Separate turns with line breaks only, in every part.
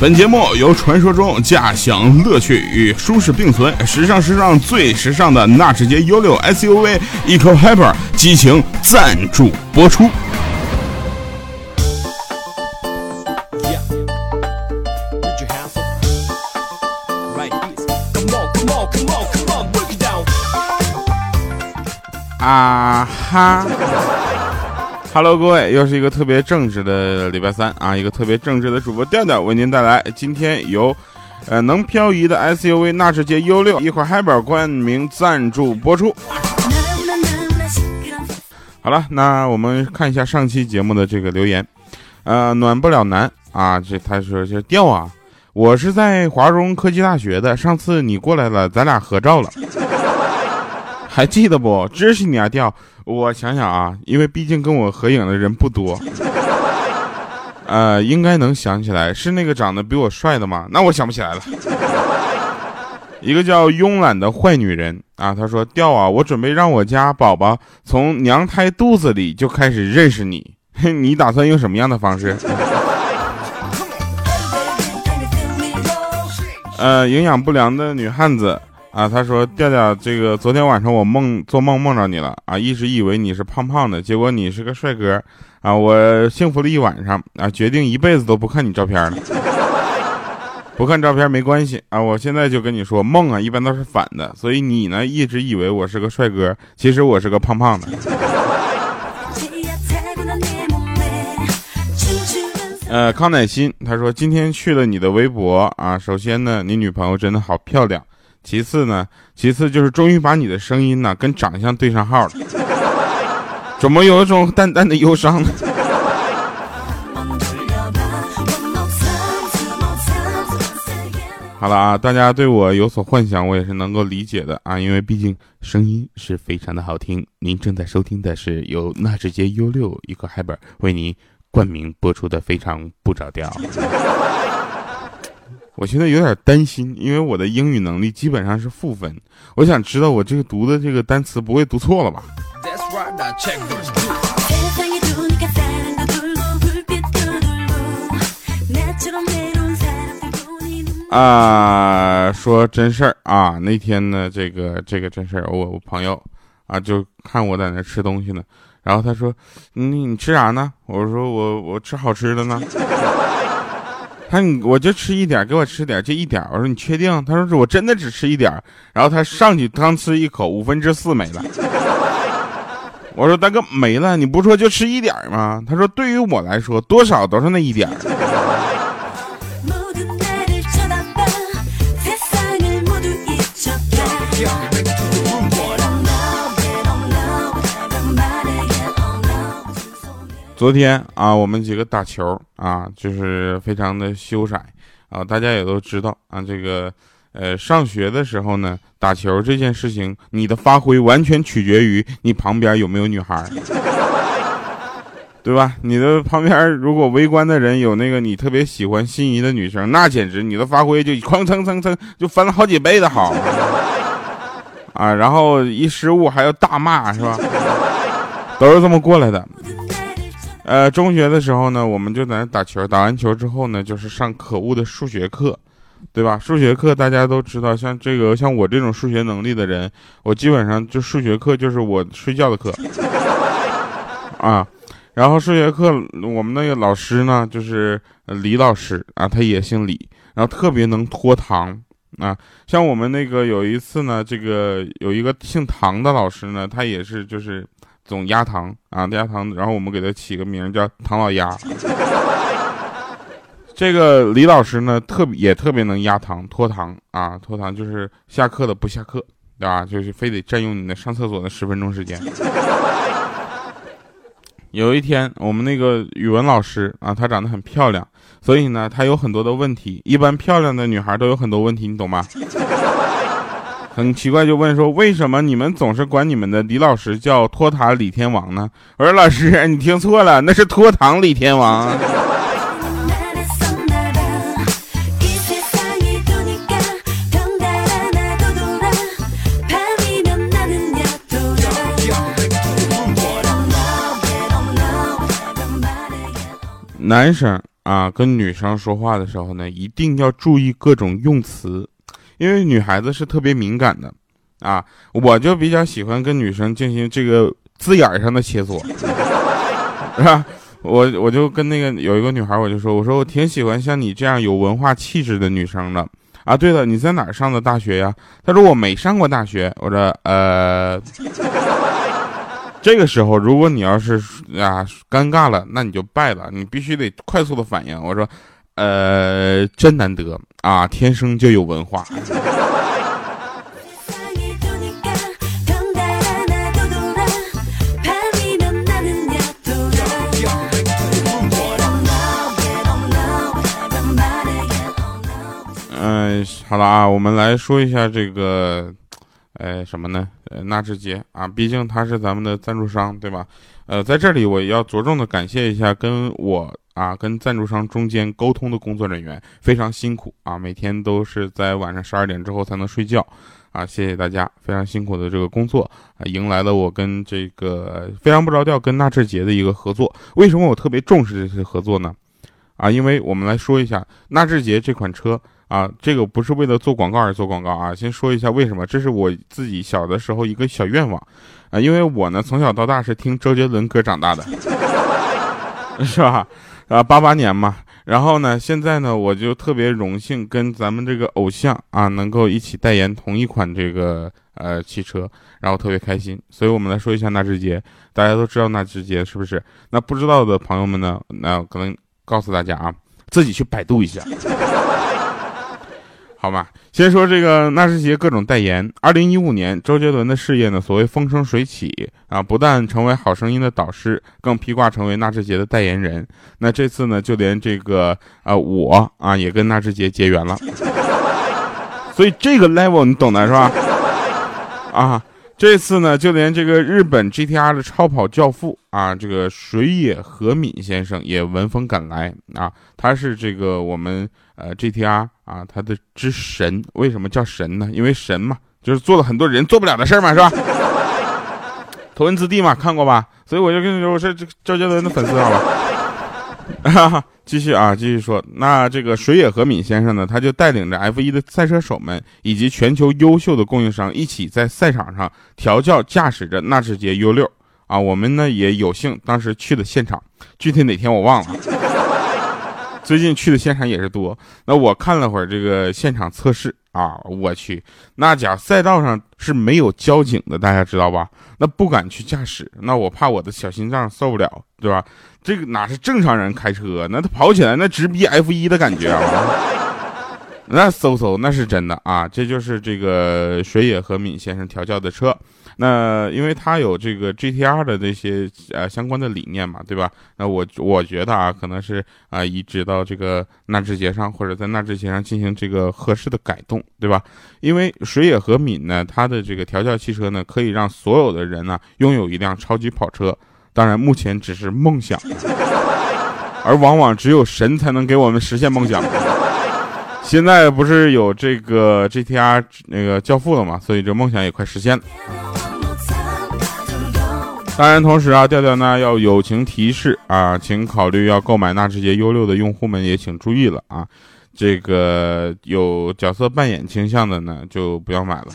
本节目由传说中驾享乐趣与舒适并存，时尚时尚最时尚的纳智捷 U 六 SUV EcoHyper 激情赞助播出。啊哈！Hello，各位，又是一个特别正直的礼拜三啊！一个特别正直的主播调调为您带来今天由，呃，能漂移的 SUV 纳智捷 U6 一块海宝冠名赞助播出。好了，那我们看一下上期节目的这个留言，呃，暖不了男啊，这他说这调啊，我是在华中科技大学的，上次你过来了，咱俩合照了。还记得不？支持你啊，调！我想想啊，因为毕竟跟我合影的人不多，呃，应该能想起来，是那个长得比我帅的吗？那我想不起来了。一个叫慵懒的坏女人啊，她说：“掉啊，我准备让我家宝宝从娘胎肚子里就开始认识你，你打算用什么样的方式？”呃，营养不良的女汉子。啊，他说调调，这个昨天晚上我梦做梦梦着你了啊，一直以为你是胖胖的，结果你是个帅哥啊，我幸福了一晚上啊，决定一辈子都不看你照片了，不看照片没关系啊，我现在就跟你说，梦啊一般都是反的，所以你呢一直以为我是个帅哥，其实我是个胖胖的。呃，康乃馨他说今天去了你的微博啊，首先呢，你女朋友真的好漂亮。其次呢，其次就是终于把你的声音呢跟长相对上号了，怎么有一种淡淡的忧伤呢？好了啊，大家对我有所幻想，我也是能够理解的啊，因为毕竟声音是非常的好听。您正在收听的是由纳智捷 U6 一个海本为您冠名播出的《非常不着调》。我现在有点担心，因为我的英语能力基本上是负分。我想知道我这个读的这个单词不会读错了吧？啊，说真事儿啊，那天呢，这个这个真事儿，我我朋友啊，就看我在那吃东西呢，然后他说：“你你吃啥呢？”我说：“我我吃好吃的呢。”他你我就吃一点，给我吃点，就一点。我说你确定？他说我真的只吃一点。然后他上去刚吃一口，五分之四没了。我说大哥没了，你不说就吃一点吗？他说对于我来说，多少都是那一点。昨天啊，我们几个打球啊，就是非常的羞涩啊。大家也都知道啊，这个呃，上学的时候呢，打球这件事情，你的发挥完全取决于你旁边有没有女孩，对吧？你的旁边如果围观的人有那个你特别喜欢心仪的女生，那简直你的发挥就哐蹭蹭蹭就翻了好几倍的好 啊。然后一失误还要大骂，是吧？都是这么过来的。呃，中学的时候呢，我们就在那打球，打完球之后呢，就是上可恶的数学课，对吧？数学课大家都知道，像这个像我这种数学能力的人，我基本上就数学课就是我睡觉的课 啊。然后数学课我们那个老师呢，就是李老师啊，他也姓李，然后特别能拖堂啊。像我们那个有一次呢，这个有一个姓唐的老师呢，他也是就是。总压糖啊，压糖，然后我们给他起个名叫唐老鸭。这个李老师呢，特别也特别能压糖拖堂啊，拖堂就是下课的不下课，对吧？就是非得占用你的上厕所的十分钟时间。有一天，我们那个语文老师啊，她长得很漂亮，所以呢，她有很多的问题。一般漂亮的女孩都有很多问题，你懂吗？很奇怪，就问说为什么你们总是管你们的李老师叫托塔李天王呢？我说老师，你听错了，那是托唐李天王。男生啊，跟女生说话的时候呢，一定要注意各种用词，因为女孩子是特别敏感的，啊，我就比较喜欢跟女生进行这个字眼上的切磋，是吧？我我就跟那个有一个女孩，我就说，我说我挺喜欢像你这样有文化气质的女生的，啊，对了，你在哪儿上的大学呀？她说我没上过大学，我说呃。这个时候，如果你要是啊尴尬了，那你就败了，你必须得快速的反应。我说，呃，真难得啊，天生就有文化。嗯，好了啊，我们来说一下这个。呃，什么呢？呃，纳智捷啊，毕竟他是咱们的赞助商，对吧？呃，在这里我要着重的感谢一下跟我啊跟赞助商中间沟通的工作人员，非常辛苦啊，每天都是在晚上十二点之后才能睡觉，啊，谢谢大家非常辛苦的这个工作啊，迎来了我跟这个非常不着调跟纳智捷的一个合作。为什么我特别重视这次合作呢？啊，因为我们来说一下纳智捷这款车。啊，这个不是为了做广告而做广告啊！先说一下为什么，这是我自己小的时候一个小愿望，啊，因为我呢从小到大是听周杰伦歌长大的，是吧？啊，八八年嘛，然后呢，现在呢我就特别荣幸跟咱们这个偶像啊能够一起代言同一款这个呃汽车，然后特别开心。所以我们来说一下纳智捷，大家都知道纳智捷是不是？那不知道的朋友们呢，那可能告诉大家啊，自己去百度一下。好吧，先说这个纳智捷各种代言。二零一五年，周杰伦的事业呢，所谓风生水起啊，不但成为好声音的导师，更披挂成为纳智捷的代言人。那这次呢，就连这个啊我啊也跟纳智捷结缘了。所以这个 level 你懂的是吧？啊。这次呢，就连这个日本 GTR 的超跑教父啊，这个水野和敏先生也闻风赶来啊。他是这个我们呃 GTR 啊，他的之神。为什么叫神呢？因为神嘛，就是做了很多人做不了的事儿嘛，是吧？头文字 D 嘛，看过吧？所以我就跟你说，我是这周杰伦的粉丝，好吧？继续啊，继续说，那这个水野和敏先生呢，他就带领着 F1 的赛车手们以及全球优秀的供应商一起在赛场上调教驾驶着纳智捷 U6 啊，我们呢也有幸当时去的现场，具体哪天我忘了。最近去的现场也是多，那我看了会儿这个现场测试啊，我去，那家赛道上是没有交警的，大家知道吧？那不敢去驾驶，那我怕我的小心脏受不了，对吧？这个哪是正常人开车？那他跑起来那直逼 F 一的感觉啊！那嗖嗖那是真的啊！这就是这个水野和敏先生调教的车。那因为他有这个 GTR 的这些呃相关的理念嘛，对吧？那我我觉得啊，可能是啊移植到这个纳智捷上，或者在纳智捷上进行这个合适的改动，对吧？因为水野和敏呢，他的这个调教汽车呢，可以让所有的人呢拥有一辆超级跑车。当然，目前只是梦想，而往往只有神才能给我们实现梦想。现在不是有这个 GTR 那个教父了嘛，所以这梦想也快实现了。当然，同时啊，调调呢要友情提示啊，请考虑要购买纳智捷 U6 的用户们也请注意了啊，这个有角色扮演倾向的呢就不要买了，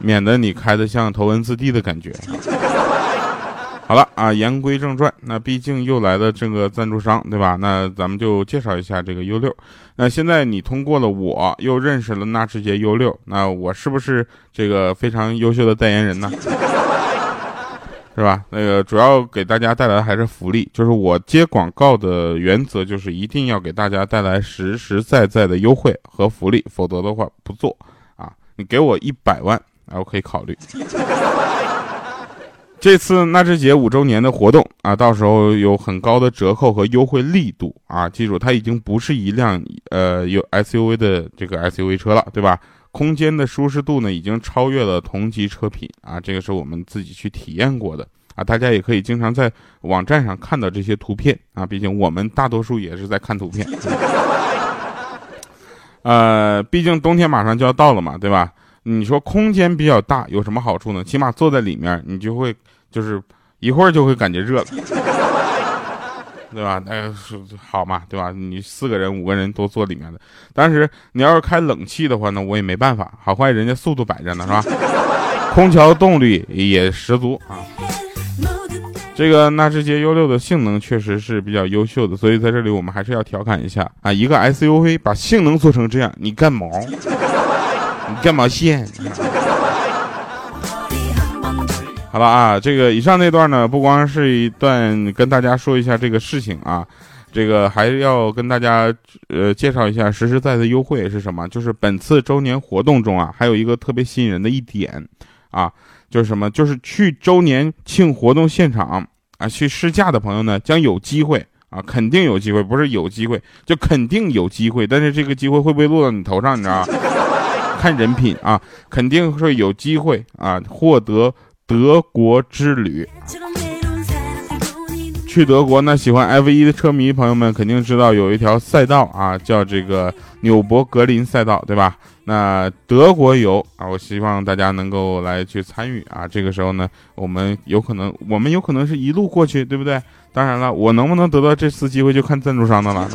免得你开的像头文字 D 的感觉。好了啊，言归正传，那毕竟又来了这个赞助商，对吧？那咱们就介绍一下这个 U 六。那现在你通过了，我又认识了纳智捷 U 六，那我是不是这个非常优秀的代言人呢？是吧？那个主要给大家带来的还是福利，就是我接广告的原则就是一定要给大家带来实实在在的优惠和福利，否则的话不做啊。你给我一百万，啊，我可以考虑。这次纳智捷五周年的活动啊，到时候有很高的折扣和优惠力度啊！记住，它已经不是一辆呃有 SUV 的这个 SUV 车了，对吧？空间的舒适度呢，已经超越了同级车品啊！这个是我们自己去体验过的啊！大家也可以经常在网站上看到这些图片啊！毕竟我们大多数也是在看图片。呃，毕竟冬天马上就要到了嘛，对吧？你说空间比较大有什么好处呢？起码坐在里面，你就会就是一会儿就会感觉热了，对吧？哎，好嘛，对吧？你四个人、五个人都坐里面的。但是你要是开冷气的话呢，我也没办法。好坏人家速度摆着呢，是吧？空调动力也十足啊。这个纳智捷 U6 的性能确实是比较优秀的，所以在这里我们还是要调侃一下啊，一个 SUV 把性能做成这样，你干毛？你干毛线？好了啊，这个以上那段呢，不光是一段跟大家说一下这个事情啊，这个还要跟大家呃介绍一下实实在在的优惠是什么，就是本次周年活动中啊，还有一个特别吸引人的一点啊。就是什么？就是去周年庆活动现场啊，去试驾的朋友呢，将有机会啊，肯定有机会，不是有机会，就肯定有机会。但是这个机会会不会落到你头上，你知道？看人品啊，肯定会有机会啊，获得德国之旅。去德国呢，喜欢 F 一的车迷朋友们肯定知道有一条赛道啊，叫这个纽博格林赛道，对吧？那德国游啊，我希望大家能够来去参与啊。这个时候呢，我们有可能，我们有可能是一路过去，对不对？当然了，我能不能得到这次机会，就看赞助商的了。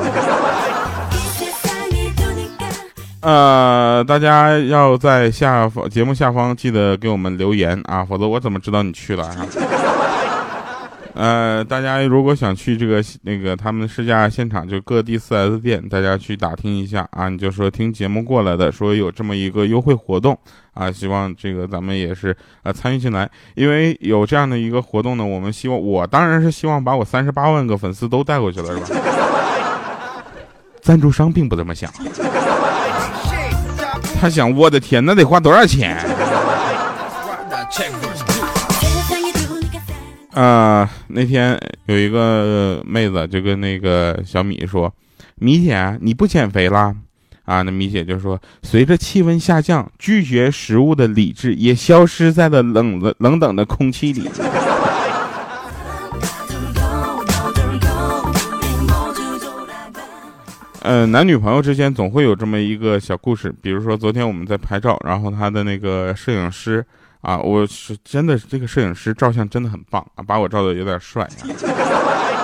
呃，大家要在下方节目下方记得给我们留言啊，否则我怎么知道你去了啊？呃，大家如果想去这个那个他们试驾现场，就各地 4S 店，大家去打听一下啊。你就说听节目过来的，说有这么一个优惠活动啊，希望这个咱们也是呃参与进来。因为有这样的一个活动呢，我们希望我当然是希望把我三十八万个粉丝都带过去了，是吧？赞助商并不这么想，他想我的天，那得花多少钱？啊，那天有一个妹子就跟那个小米说：“米姐，你不减肥啦？”啊，那米姐就说：“随着气温下降，拒绝食物的理智也消失在了冷冷冷的空气里。”呃，男女朋友之间总会有这么一个小故事，比如说昨天我们在拍照，然后他的那个摄影师。啊，我是真的，这个摄影师照相真的很棒啊，把我照的有点帅。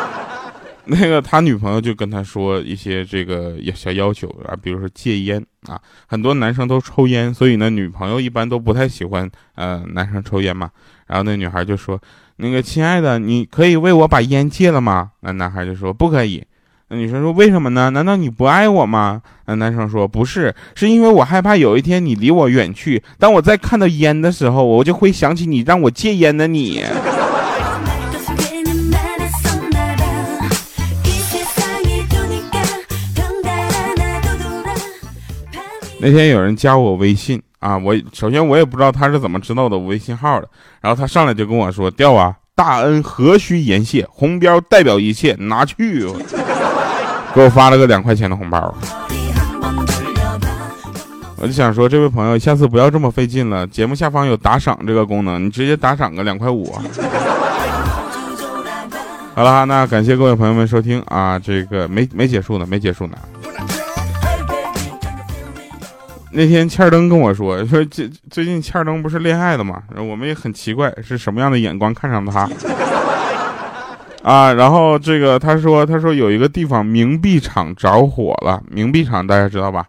那个他女朋友就跟他说一些这个小要求啊，比如说戒烟啊，很多男生都抽烟，所以呢，女朋友一般都不太喜欢呃男生抽烟嘛。然后那女孩就说：“那个亲爱的，你可以为我把烟戒了吗？”那男孩就说：“不可以。”那女生说：“为什么呢？难道你不爱我吗？”那男生说：“不是，是因为我害怕有一天你离我远去。当我在看到烟的时候，我就会想起你让我戒烟的你。”那天有人加我微信啊，我首先我也不知道他是怎么知道我的微信号的，然后他上来就跟我说：“调啊，大恩何须言谢，红标代表一切，拿去。”给我发了个两块钱的红包，我就想说，这位朋友，下次不要这么费劲了。节目下方有打赏这个功能，你直接打赏个两块五。好了，那感谢各位朋友们收听啊，这个没没结束呢，没结束呢。那天欠儿登跟我说，说最最近欠儿登不是恋爱了吗？我们也很奇怪，是什么样的眼光看上他？啊，然后这个他说，他说有一个地方冥币厂着火了。冥币厂大家知道吧？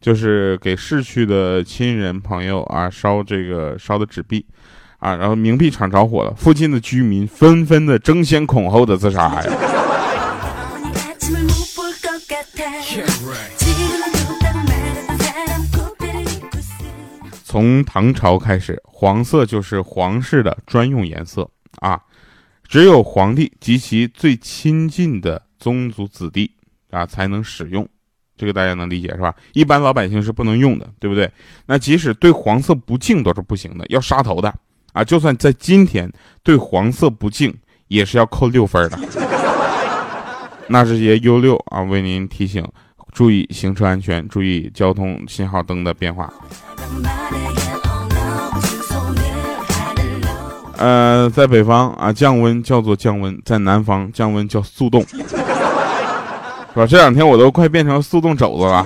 就是给逝去的亲人朋友啊烧这个烧的纸币，啊，然后冥币厂着火了，附近的居民纷纷的争先恐后的自杀呀。从唐朝开始，黄色就是皇室的专用颜色啊。只有皇帝及其最亲近的宗族子弟啊才能使用，这个大家能理解是吧？一般老百姓是不能用的，对不对？那即使对黄色不敬都是不行的，要杀头的啊！就算在今天对黄色不敬，也是要扣六分的。那这些 U 六啊，为您提醒，注意行车安全，注意交通信号灯的变化。呃，在北方啊，降温叫做降温；在南方降温叫速冻，是吧？这两天我都快变成速冻肘子了。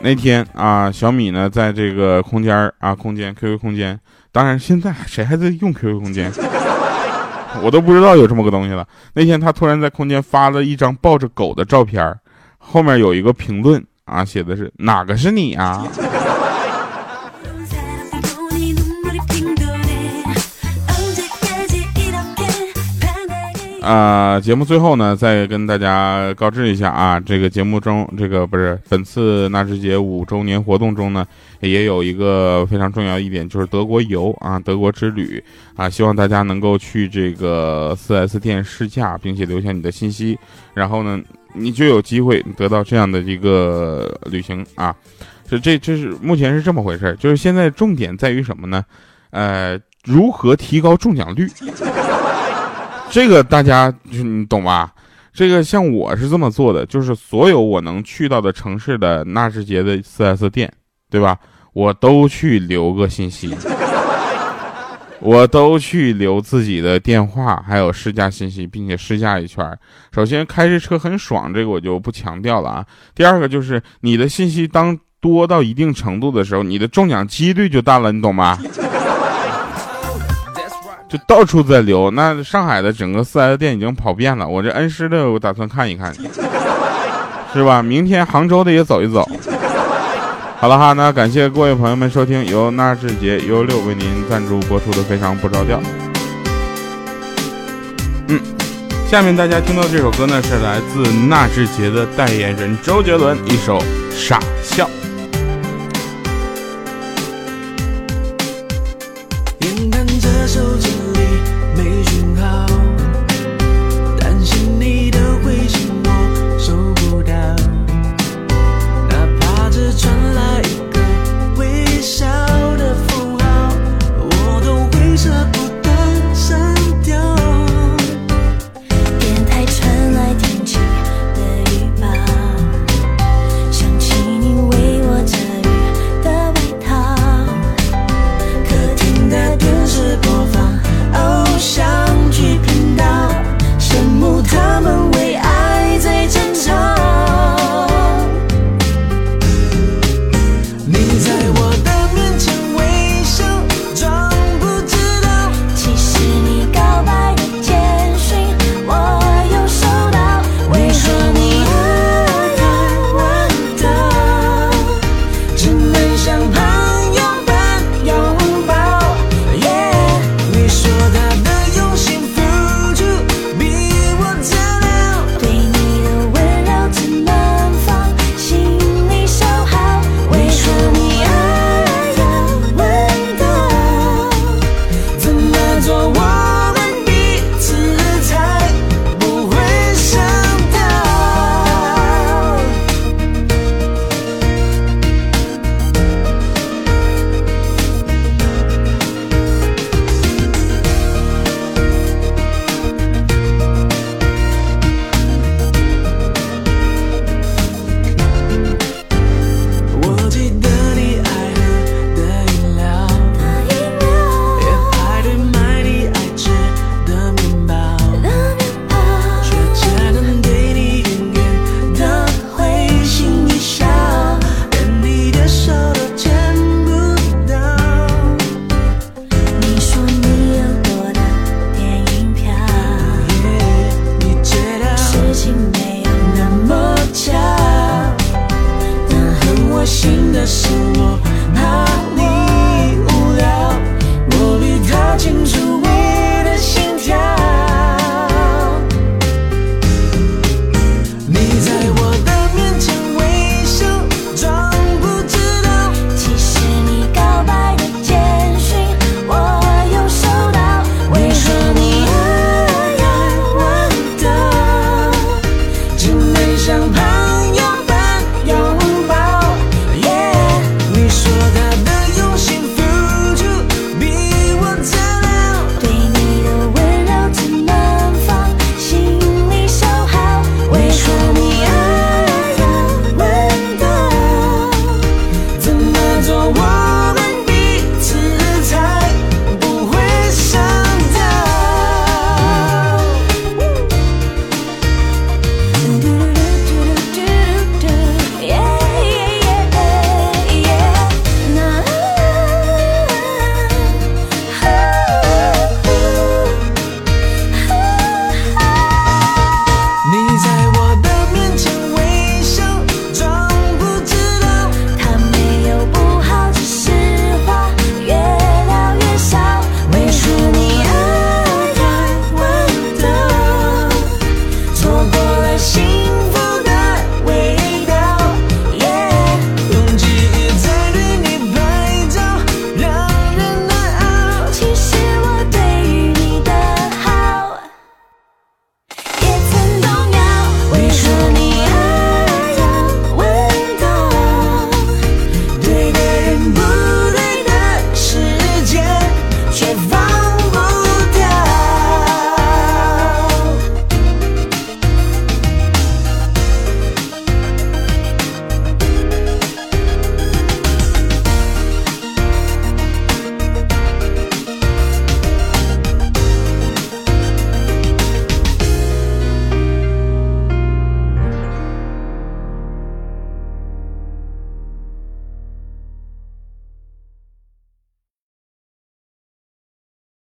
那天啊，小米呢在这个空间啊，空间 QQ 空间，当然现在谁还在用 QQ 空间？我都不知道有这么个东西了。那天他突然在空间发了一张抱着狗的照片，后面有一个评论啊，写的是哪个是你啊？啊，节目最后呢，再跟大家告知一下啊，这个节目中，这个不是本次纳智捷五周年活动中呢，也有一个非常重要一点，就是德国游啊，德国之旅啊，希望大家能够去这个四 S 店试驾，并且留下你的信息，然后呢，你就有机会得到这样的一个旅行啊。这这这是目前是这么回事，就是现在重点在于什么呢？呃，如何提高中奖率？这个大家就你懂吧？这个像我是这么做的，就是所有我能去到的城市的纳智捷的 4S 店，对吧？我都去留个信息，我都去留自己的电话，还有试驾信息，并且试驾一圈。首先，开着车很爽，这个我就不强调了啊。第二个就是你的信息当多到一定程度的时候，你的中奖几率就大了，你懂吗？就到处在流，那上海的整个四 S 店已经跑遍了。我这恩施的，我打算看一看，是吧？明天杭州的也走一走。好了哈，那感谢各位朋友们收听由纳智捷 U 六为您赞助播出的《非常不着调》。嗯，下面大家听到这首歌呢，是来自纳智捷的代言人周杰伦一首《傻笑》。